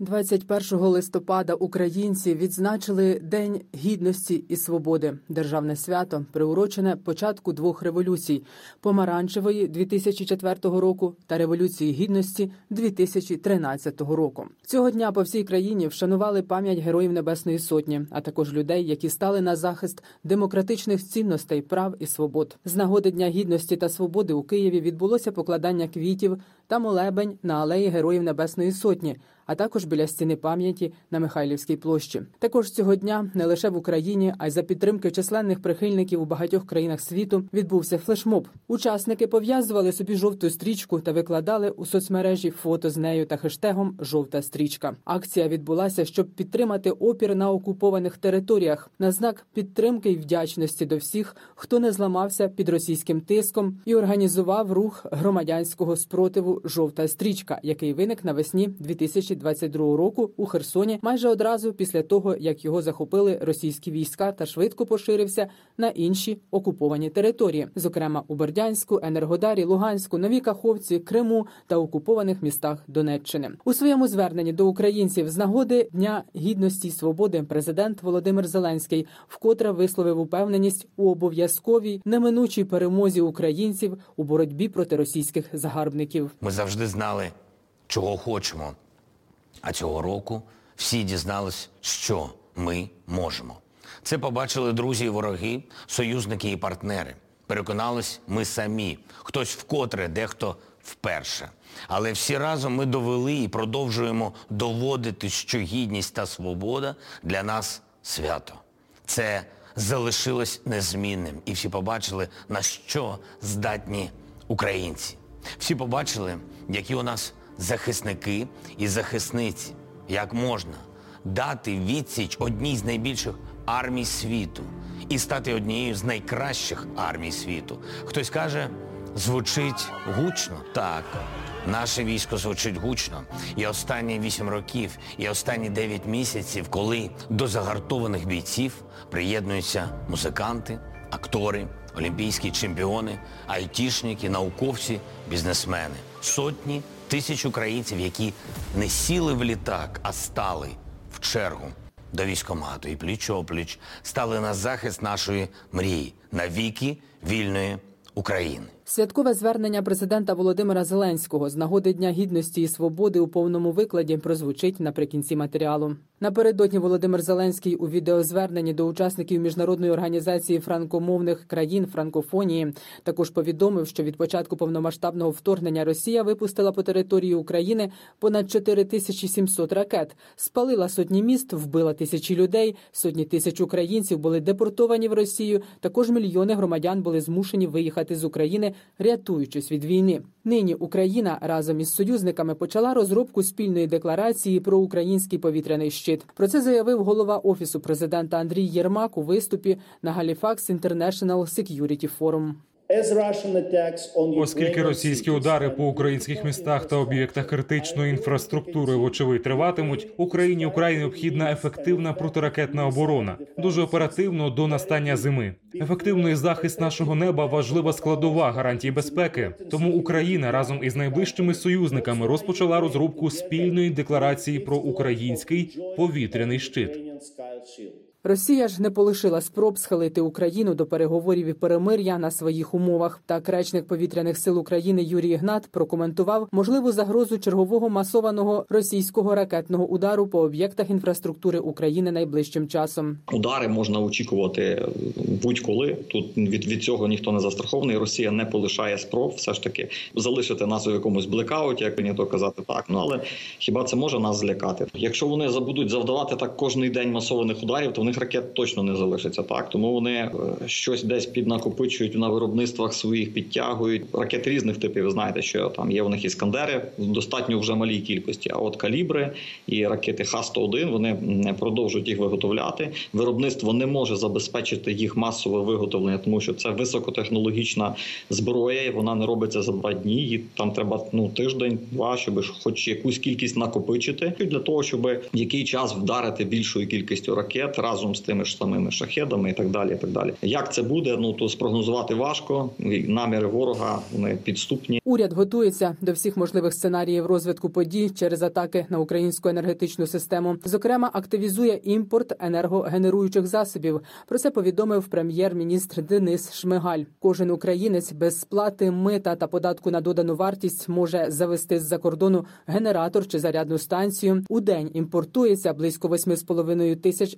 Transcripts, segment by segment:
21 листопада українці відзначили День гідності і свободи, державне свято, приурочене початку двох революцій: помаранчевої 2004 року та революції гідності 2013 року. Цього дня по всій країні вшанували пам'ять героїв Небесної Сотні, а також людей, які стали на захист демократичних цінностей, прав і свобод. З нагоди Дня гідності та свободи у Києві відбулося покладання квітів та молебень на алеї Героїв Небесної Сотні а також біля стіни пам'яті на Михайлівській площі. Також цього дня не лише в Україні, а й за підтримки численних прихильників у багатьох країнах світу відбувся флешмоб. Учасники пов'язували собі жовту стрічку та викладали у соцмережі фото з нею та хештегом Жовта стрічка. Акція відбулася, щоб підтримати опір на окупованих територіях на знак підтримки й вдячності до всіх, хто не зламався під російським тиском і організував рух громадянського спротиву Жовта стрічка, який виник навесні 2000 2022 року у Херсоні майже одразу після того, як його захопили російські війська та швидко поширився на інші окуповані території, зокрема у Бердянську, Енергодарі, Луганську, Новій Каховці, Криму та окупованих містах Донеччини. У своєму зверненні до українців з нагоди Дня гідності й свободи президент Володимир Зеленський вкотре висловив упевненість у обов'язковій неминучій перемозі українців у боротьбі проти російських загарбників. Ми завжди знали, чого хочемо. А цього року всі дізнались, що ми можемо. Це побачили друзі і вороги, союзники і партнери. Переконались ми самі, хтось вкотре, дехто вперше. Але всі разом ми довели і продовжуємо доводити, що гідність та свобода для нас свято. Це залишилось незмінним. І всі побачили, на що здатні українці. Всі побачили, які у нас захисники і захисниці, як можна дати відсіч одній з найбільших армій світу і стати однією з найкращих армій світу. Хтось каже, звучить гучно. Так, наше військо звучить гучно. І останні вісім років, і останні дев'ять місяців, коли до загартованих бійців приєднуються музиканти, актори, олімпійські чемпіони, айтішники, науковці, бізнесмени, сотні тисяч українців, які не сіли в літак, а стали в чергу до військомату і пліч-опліч стали на захист нашої мрії навіки вільної України. Святкове звернення президента Володимира Зеленського з нагоди Дня гідності і свободи у повному викладі прозвучить наприкінці матеріалу. Напередодні Володимир Зеленський у відеозверненні до учасників міжнародної організації франкомовних країн Франкофонії також повідомив, що від початку повномасштабного вторгнення Росія випустила по території України понад 4700 ракет, спалила сотні міст, вбила тисячі людей, сотні тисяч українців були депортовані в Росію. Також мільйони громадян були змушені виїхати з України рятуючись від війни. Нині Україна разом із союзниками почала розробку спільної декларації про український повітряний щит. Про це заявив голова офісу президента Андрій Єрмак у виступі на Halifax International Security Forum. Оскільки російські удари по українських містах та об'єктах критичної інфраструктури, вочевидь, триватимуть, Україні украй необхідна ефективна протиракетна оборона, дуже оперативно до настання зими. Ефективний захист нашого неба важлива складова гарантії безпеки. Тому Україна разом із найближчими союзниками розпочала розробку спільної декларації про український повітряний щит. Росія ж не полишила спроб схилити Україну до переговорів і перемир'я на своїх умовах. Так речник повітряних сил України Юрій Гнат прокоментував можливу загрозу чергового масованого російського ракетного удару по об'єктах інфраструктури України найближчим часом. Удари можна очікувати будь-коли. Тут від від цього ніхто не застрахований. Росія не полишає спроб, все ж таки залишити нас у якомусь блекауті, як прийнято казати так. Ну але хіба це може нас злякати? Якщо вони забудуть завдавати так кожний день масованих ударів, то в них балістичних ракет точно не залишиться. Так тому вони е, щось десь піднакопичують на виробництвах своїх, підтягують ракети різних типів. Ви знаєте, що там є у них іскандери в достатньо вже малій кількості. А от калібри і ракети Х-101 вони продовжують їх виготовляти. Виробництво не може забезпечити їх масове виготовлення, тому що це високотехнологічна зброя. і Вона не робиться за два дні. Їй там треба ну тиждень, два, щоб хоч якусь кількість накопичити для того, щоб в який час вдарити більшою кількістю ракет разом з тими ж самими шахедами і так далі. І так далі. Як це буде? Ну то спрогнозувати важко. Наміри ворога вони підступні. Уряд готується до всіх можливих сценаріїв розвитку подій через атаки на українську енергетичну систему. Зокрема, активізує імпорт енергогенеруючих засобів. Про це повідомив прем'єр-міністр Денис Шмигаль. Кожен українець без сплати мита та податку на додану вартість може завести з-за кордону генератор чи зарядну станцію. У день імпортується близько 8,5 тисяч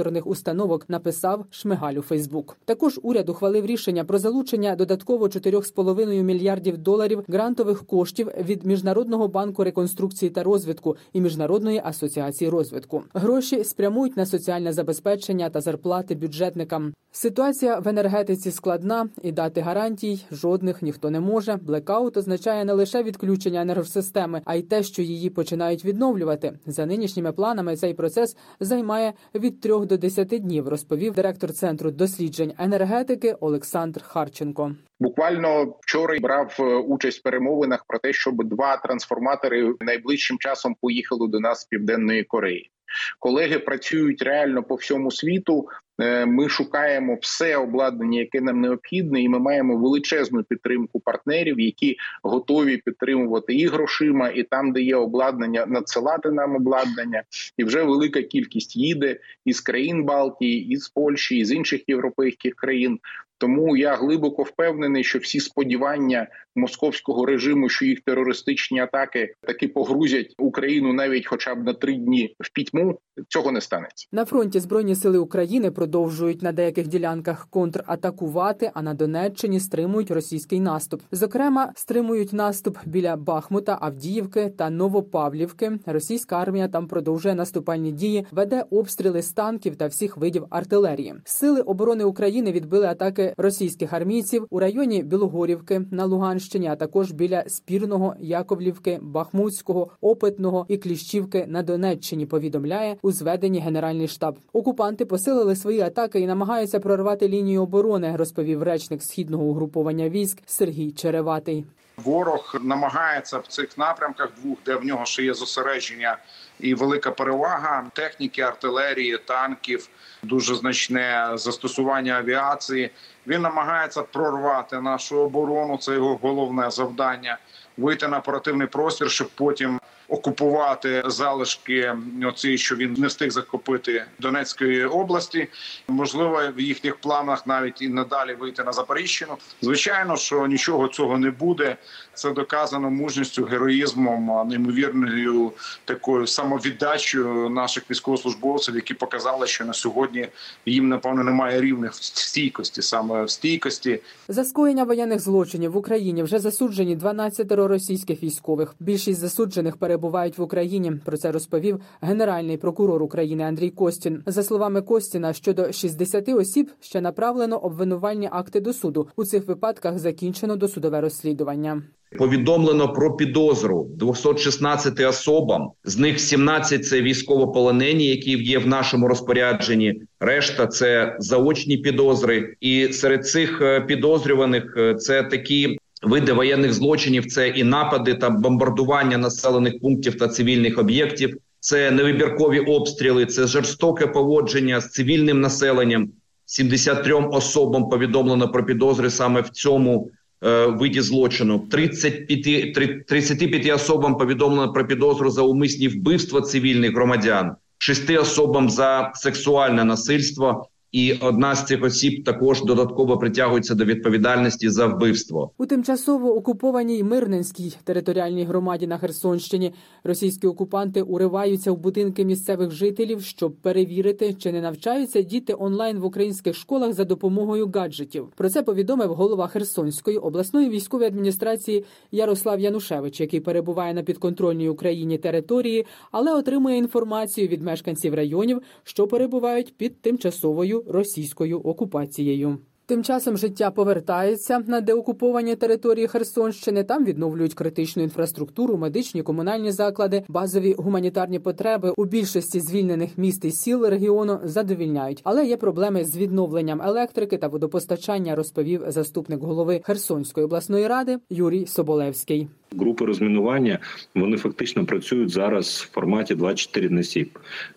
генераторних установок. Написав Шмигаль у Фейсбук. Також уряд ухвалив рішення про залучення додатково 4,5 мільярдів доларів грантових коштів від міжнародного банку реконструкції та розвитку і міжнародної асоціації розвитку. Гроші спрямують на соціальне забезпечення та зарплати бюджетникам. Ситуація в енергетиці складна і дати гарантій жодних ніхто не може. Блекаут означає не лише відключення енергосистеми, а й те, що її починають відновлювати. За нинішніми планами цей процес займає від трьох до десяти днів. Розповів директор центру досліджень енергетики Олександр Харченко. Буквально вчора брав е, участь в перемовинах про те, щоб два трансформатори найближчим часом поїхали до нас з південної Кореї. Колеги працюють реально по всьому світу. Е, ми шукаємо все обладнання, яке нам необхідне, і ми маємо величезну підтримку партнерів, які готові підтримувати і грошима, і там, де є обладнання, надсилати нам обладнання. І вже велика кількість їде із країн Балтії, із Польщі, із інших європейських країн. Тому я глибоко впевнений, що всі сподівання московського режиму, що їх терористичні атаки таки погрузять Україну навіть, хоча б на три дні в пітьму, цього не станеться. На фронті збройні сили України продовжують на деяких ділянках контратакувати, а на Донеччині стримують російський наступ. Зокрема, стримують наступ біля Бахмута, Авдіївки та Новопавлівки. Російська армія там продовжує наступальні дії, веде обстріли з танків та всіх видів артилерії. Сили оборони України відбили атаки російських армійців у районі Білогорівки на Луганщині, а також біля спірного Яковлівки, Бахмутського, Опитного і Кліщівки на Донеччині. Повідомляє у зведенні Генеральний штаб. Окупанти посилили свої атаки і намагаються прорвати лінію оборони. Розповів речник східного угруповання військ Сергій Череватий. Ворог намагається в цих напрямках двох, де в нього ще є зосередження і велика перевага техніки, артилерії, танків, дуже значне застосування авіації. Він намагається прорвати нашу оборону. Це його головне завдання вийти на оперативний простір, щоб потім окупувати залишки оці, що він не встиг захопити Донецької області. Можливо, в їхніх планах навіть і надалі вийти на Запоріжчину. Звичайно, що нічого цього не буде. Це доказано мужністю, героїзмом, неймовірною такою самовіддачею наших військовослужбовців, які показали, що на сьогодні їм напевно немає рівних в стійкості, саме в стійкості. За скоєння воєнних злочинів в Україні вже засуджені 12 російських військових. Більшість засуджених перебувають в Україні. Про це розповів генеральний прокурор України Андрій Костін. За словами Костіна, щодо 60 осіб ще направлено обвинувальні акти до суду. У цих випадках закінчено досудове розслідування. Повідомлено про підозру 216 особам. З них 17 – це військовополонені, які є в нашому розпорядженні. Решта це заочні підозри, і серед цих підозрюваних це такі види воєнних злочинів. Це і напади та бомбардування населених пунктів та цивільних об'єктів. Це невибіркові обстріли, це жорстоке поводження з цивільним населенням. 73 особам повідомлено про підозри саме в цьому е, виді злочину. 35, 35 особам повідомлено про підозру за умисні вбивства цивільних громадян, 6 особам за сексуальне насильство і одна з цих осіб також додатково притягується до відповідальності за вбивство. У тимчасово окупованій Мирненській територіальній громаді на Херсонщині російські окупанти уриваються в будинки місцевих жителів, щоб перевірити, чи не навчаються діти онлайн в українських школах за допомогою гаджетів. Про це повідомив голова Херсонської обласної військової адміністрації Ярослав Янушевич, який перебуває на підконтрольній Україні території, але отримує інформацію від мешканців районів, що перебувають під тимчасовою російською окупацією. Тим часом життя повертається на деокуповані території Херсонщини. Там відновлюють критичну інфраструктуру, медичні комунальні заклади, базові гуманітарні потреби у більшості звільнених міст і сіл регіону задовільняють. Але є проблеми з відновленням електрики та водопостачання, розповів заступник голови Херсонської обласної ради Юрій Соболевський. Групи розмінування вони фактично працюють зараз в форматі 24 на 7.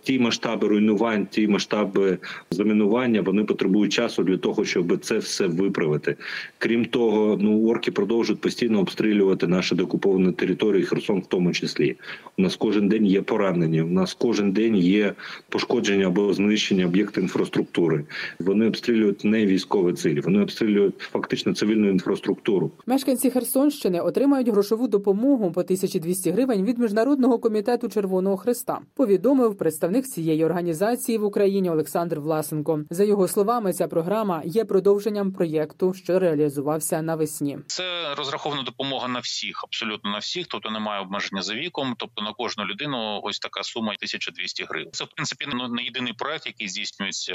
Ті масштаби руйнувань, ті масштаби замінування вони потребують часу для того, щоб це все виправити. Крім того, ну орки продовжують постійно обстрілювати наші докуповані території, Херсон в тому числі. У нас кожен день є поранені. У нас кожен день є пошкодження або знищення об'єкту інфраструктури. Вони обстрілюють не військові цілі, вони обстрілюють фактично цивільну інфраструктуру. Мешканці Херсонщини отримають грошову допомогу по 1200 гривень від міжнародного комітету Червоного Христа. Повідомив представник цієї організації в Україні Олександр Власенко. За його словами, ця програма є продовженням проєкту, що реалізувався навесні. Це розрахована допомога на всіх, абсолютно на всіх, тобто немає обмеження за віком, тобто на кожну людину ось така сума 1200 гривень. Це в принципі не єдиний проект, який здійснюється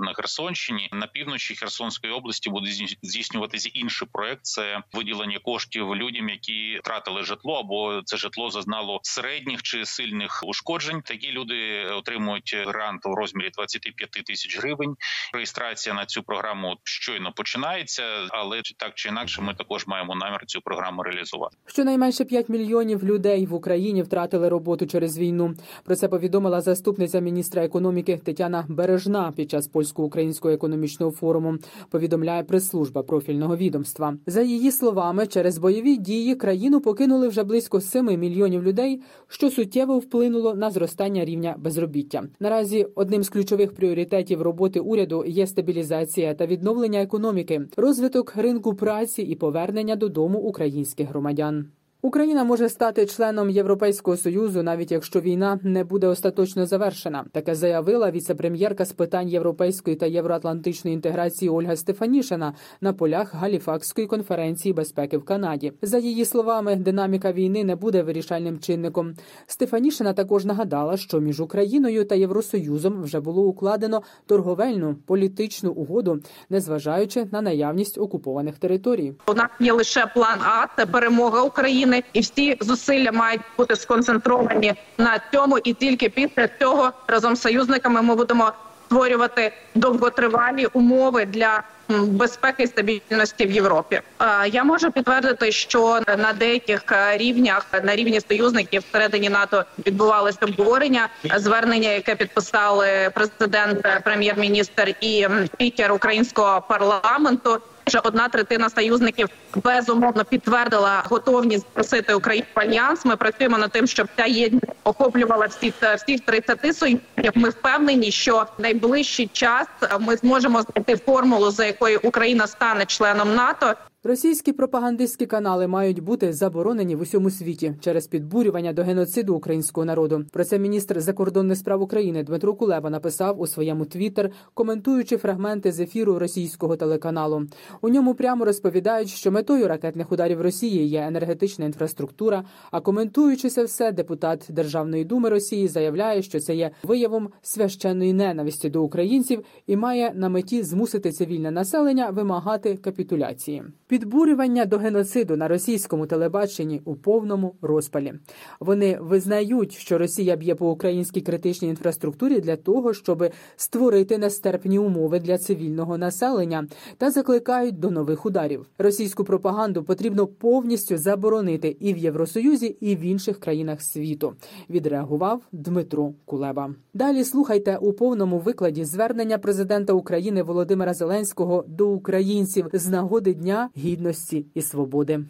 на Херсонщині. На півночі Херсонської області буде здійснюватися інший проект. Це виділення коштів людям, які втратили житло або це житло зазнало середніх чи сильних ушкоджень. Такі люди отримують грант у розмірі 25 тисяч гривень. Реєстрація на цю програму щойно починається, але так чи інакше, ми також маємо намір цю програму реалізувати. Щонайменше 5 мільйонів людей в Україні втратили роботу через війну. Про це повідомила заступниця міністра економіки Тетяна Бережна під час польсько-українського економічного форуму. Повідомляє прес-служба профільного відомства. За її словами, через бойові дії країну покинули вже близько 7 мільйонів людей, що суттєво вплинуло на зростання рівня безробіття. Наразі одним з ключових пріоритетів роботи уряду є стабілізація та відновлення економіки, розвиток ринку праці і повернення додому українських громадян. Україна може стати членом Європейського союзу, навіть якщо війна не буде остаточно завершена. Таке заявила віце-прем'єрка з питань європейської та євроатлантичної інтеграції Ольга Стефанішина на полях Галіфакської конференції безпеки в Канаді. За її словами, динаміка війни не буде вирішальним чинником. Стефанішина також нагадала, що між Україною та Євросоюзом вже було укладено торговельну політичну угоду, незважаючи на наявність окупованих територій. Нас є лише план А це перемога України, і всі зусилля мають бути сконцентровані на цьому. І тільки після цього разом з союзниками ми будемо створювати довготривалі умови для безпеки і стабільності в Європі. Я можу підтвердити, що на деяких рівнях на рівні союзників всередині НАТО відбувалося обговорення звернення, яке підписали президент, прем'єр-міністр і спікер українського парламенту. Вже одна третина союзників безумовно підтвердила готовність просити Україну в альянс. Ми працюємо над тим, щоб ця єдність охоплювала всіх всіх 30 союзників. Ми впевнені, що в найближчий час ми зможемо знайти формулу, за якою Україна стане членом НАТО. Російські пропагандистські канали мають бути заборонені в усьому світі через підбурювання до геноциду українського народу. Про це міністр закордонних справ України Дмитро Кулеба написав у своєму твіттер, коментуючи фрагменти з ефіру російського телеканалу. У ньому прямо розповідають, що метою ракетних ударів Росії є енергетична інфраструктура. А коментуючи це все, депутат Державної думи Росії заявляє, що це є виявом священної ненависті до українців і має на меті змусити цивільне населення вимагати капітуляції. Підбурювання до геноциду на російському телебаченні у повному розпалі. Вони визнають, що Росія б'є по українській критичній інфраструктурі для того, щоб створити нестерпні умови для цивільного населення та закликають до нових ударів. Російську пропаганду потрібно повністю заборонити і в Євросоюзі, і в інших країнах світу. Відреагував Дмитро Кулеба. Далі слухайте у повному викладі звернення президента України Володимира Зеленського до українців з нагоди дня гідності і свободи.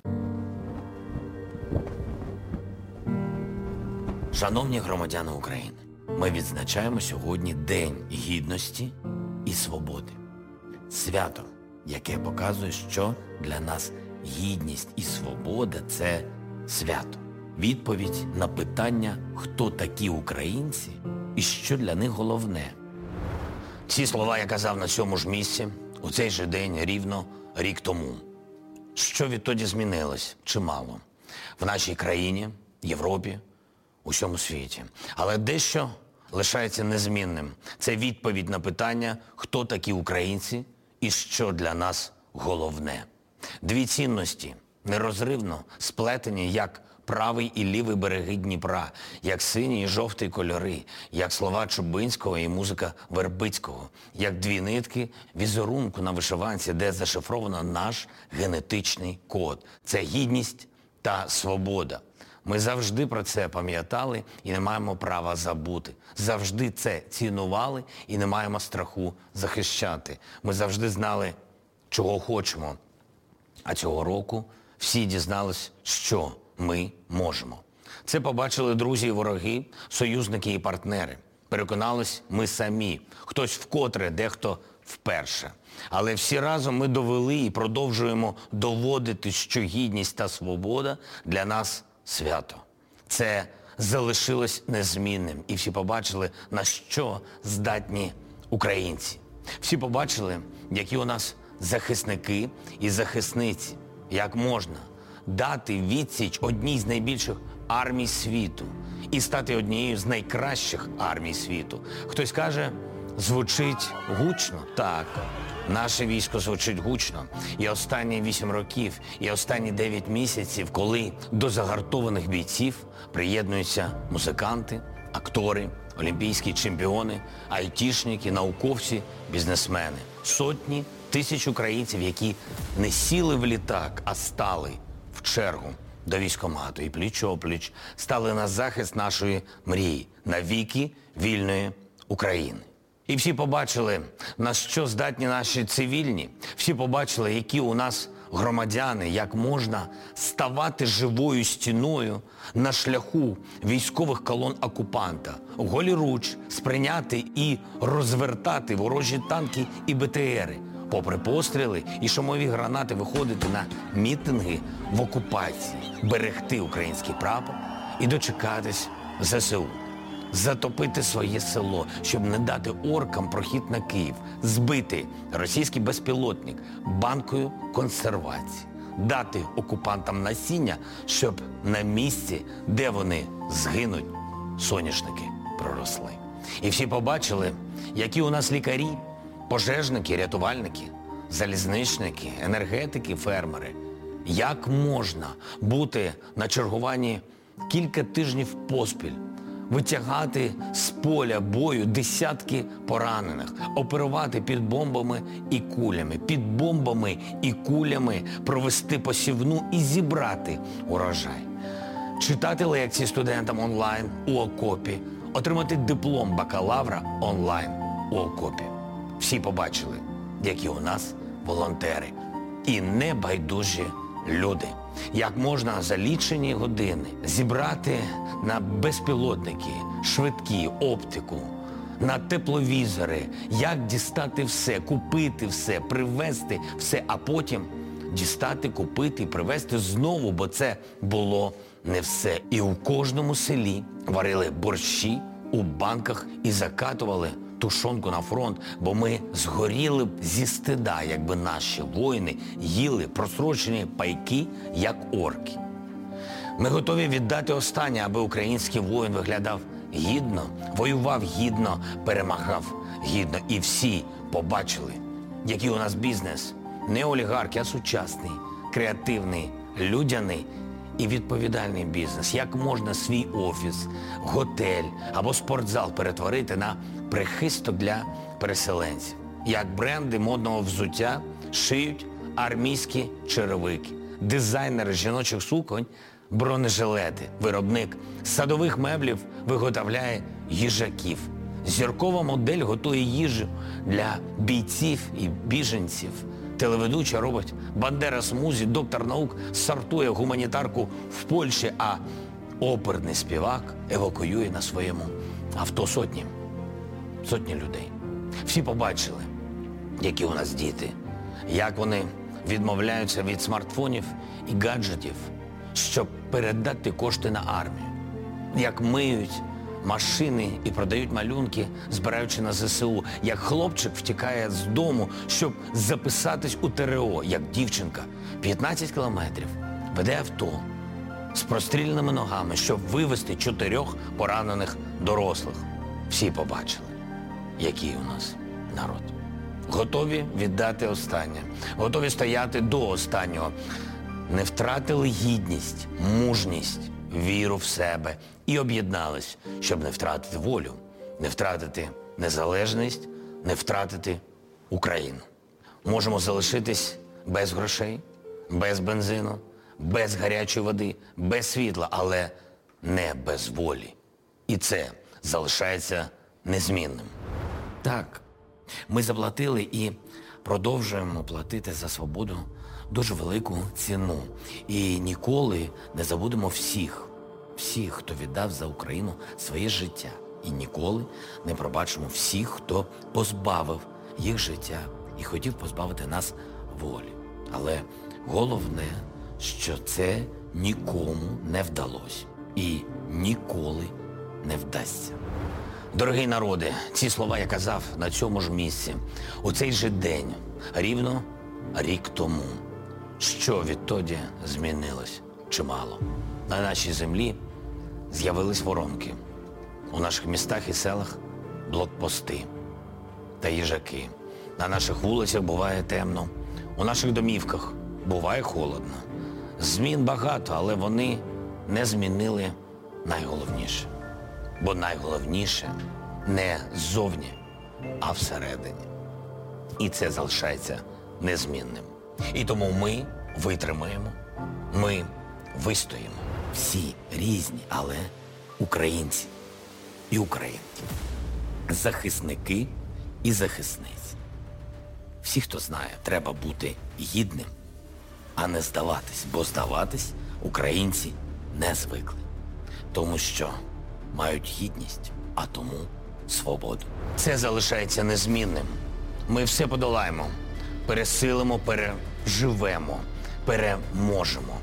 Шановні громадяни України, ми відзначаємо сьогодні День гідності і свободи. Свято, яке показує, що для нас гідність і свобода це свято. Відповідь на питання, хто такі українці і що для них головне. Ці слова я казав на цьому ж місці у цей же день рівно рік тому. Що відтоді змінилось? Чимало. В нашій країні, Європі, усьому світі. Але дещо лишається незмінним. Це відповідь на питання, хто такі українці і що для нас головне. Дві цінності нерозривно сплетені як правий і лівий береги Дніпра, як синій і жовтий кольори, як слова Чубинського і музика Вербицького, як дві нитки візерунку на вишиванці, де зашифровано наш генетичний код. Це гідність та свобода. Ми завжди про це пам'ятали і не маємо права забути. Завжди це цінували і не маємо страху захищати. Ми завжди знали, чого хочемо. А цього року всі дізнались, що ми можемо. Це побачили друзі і вороги, союзники і партнери. Переконались ми самі. Хтось вкотре, дехто вперше. Але всі разом ми довели і продовжуємо доводити, що гідність та свобода для нас свято. Це залишилось незмінним. І всі побачили, на що здатні українці. Всі побачили, які у нас захисники і захисниці, як можна дати відсіч одній з найбільших армій світу і стати однією з найкращих армій світу. Хтось каже, звучить гучно. Так, наше військо звучить гучно. І останні вісім років, і останні дев'ять місяців, коли до загартованих бійців приєднуються музиканти, актори, олімпійські чемпіони, айтішники, науковці, бізнесмени, сотні тисяч українців, які не сіли в літак, а стали чергу до військомату і пліч-опліч стали на захист нашої мрії навіки вільної України. І всі побачили, на що здатні наші цивільні. Всі побачили, які у нас громадяни, як можна ставати живою стіною на шляху військових колон окупанта, голіруч сприйняти і розвертати ворожі танки і БТРи, попри постріли і шумові гранати виходити на мітинги в окупації, берегти український прапор і дочекатись ЗСУ. Затопити своє село, щоб не дати оркам прохід на Київ, збити російський безпілотник банкою консервації, дати окупантам насіння, щоб на місці, де вони згинуть, соняшники проросли. І всі побачили, які у нас лікарі, пожежники, рятувальники, залізничники, енергетики, фермери. Як можна бути на чергуванні кілька тижнів поспіль? витягати з поля бою десятки поранених, оперувати під бомбами і кулями, під бомбами і кулями провести посівну і зібрати урожай, читати лекції студентам онлайн у окопі, отримати диплом бакалавра онлайн у окопі. Всі побачили, які у нас волонтери і небайдужі люди. Як можна за лічені години зібрати на безпілотники, швидкі, оптику, на тепловізори, як дістати все, купити все, привезти все, а потім дістати, купити і привезти знову, бо це було не все. І у кожному селі варили борщі у банках і закатували тушонку на фронт, бо ми згоріли б зі стида, якби наші воїни їли просрочені пайки, як орки. Ми готові віддати останнє, аби український воїн виглядав гідно, воював гідно, перемагав гідно. І всі побачили, який у нас бізнес не олігархи, а сучасний, креативний, людяний і відповідальний бізнес. Як можна свій офіс, готель або спортзал перетворити на прихисток для переселенців? Як бренди модного взуття шиють армійські черевики, дизайнери жіночих суконь, бронежилети, виробник садових меблів виготовляє їжаків. Зіркова модель готує їжу для бійців і біженців. Телеведуча робить Бандера Смузі, доктор наук сортує гуманітарку в Польщі, а оперний співак евакуює на своєму авто сотні. Сотні людей. Всі побачили, які у нас діти, як вони відмовляються від смартфонів і гаджетів, щоб передати кошти на армію, як миють машини і продають малюнки, збираючи на ЗСУ, як хлопчик втікає з дому, щоб записатись у ТРО, як дівчинка 15 кілометрів веде авто з прострільними ногами, щоб вивезти чотирьох поранених дорослих. Всі побачили, який у нас народ. Готові віддати останнє, готові стояти до останнього. Не втратили гідність, мужність, віру в себе і об'єднались, щоб не втратити волю, не втратити незалежність, не втратити Україну. Можемо залишитись без грошей, без бензину, без гарячої води, без світла, але не без волі. І це залишається незмінним. Так, ми заплатили і продовжуємо платити за свободу дуже велику ціну. І ніколи не забудемо всіх, всіх, хто віддав за Україну своє життя. І ніколи не пробачимо всіх, хто позбавив їх життя і хотів позбавити нас волі. Але головне, що це нікому не вдалося і ніколи не вдасться. Дорогий народи, ці слова я казав на цьому ж місці, у цей же день, рівно рік тому. Що відтоді змінилось? Чимало. На нашій землі з'явились воронки. У наших містах і селах блокпости та їжаки. На наших вулицях буває темно, у наших домівках буває холодно. Змін багато, але вони не змінили найголовніше. Бо найголовніше не ззовні, а всередині. І це залишається незмінним. І тому ми витримаємо, ми вистоїмо. Всі різні, але українці і українки, захисники і захисниці. Всі, хто знає, треба бути гідним, а не здаватись, бо здаватись українці не звикли. Тому що мають гідність, а тому свободу. Це залишається незмінним. Ми все подолаємо, пересилимо, переживемо, переможемо.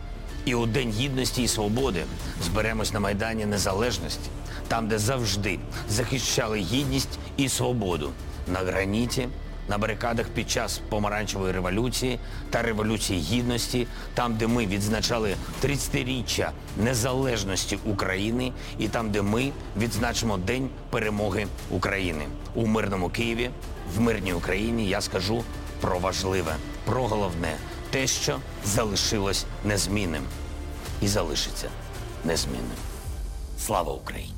І у День гідності і свободи зберемось на Майдані Незалежності, там, де завжди захищали гідність і свободу на граніті, на барикадах під час помаранчевої революції та революції гідності, там, де ми відзначали 30-річчя незалежності України, і там, де ми відзначимо День перемоги України у мирному Києві, в мирній Україні. Я скажу про важливе, про головне, те, що залишилось незмінним і залишиться незмінним. Слава Україні!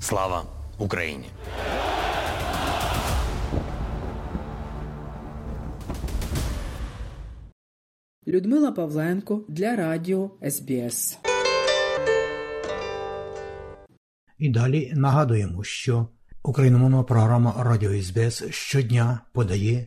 Слава Україні! Людмила Павленко для радіо СБС. І далі нагадуємо, що україномовна програма Радіо СБС щодня подає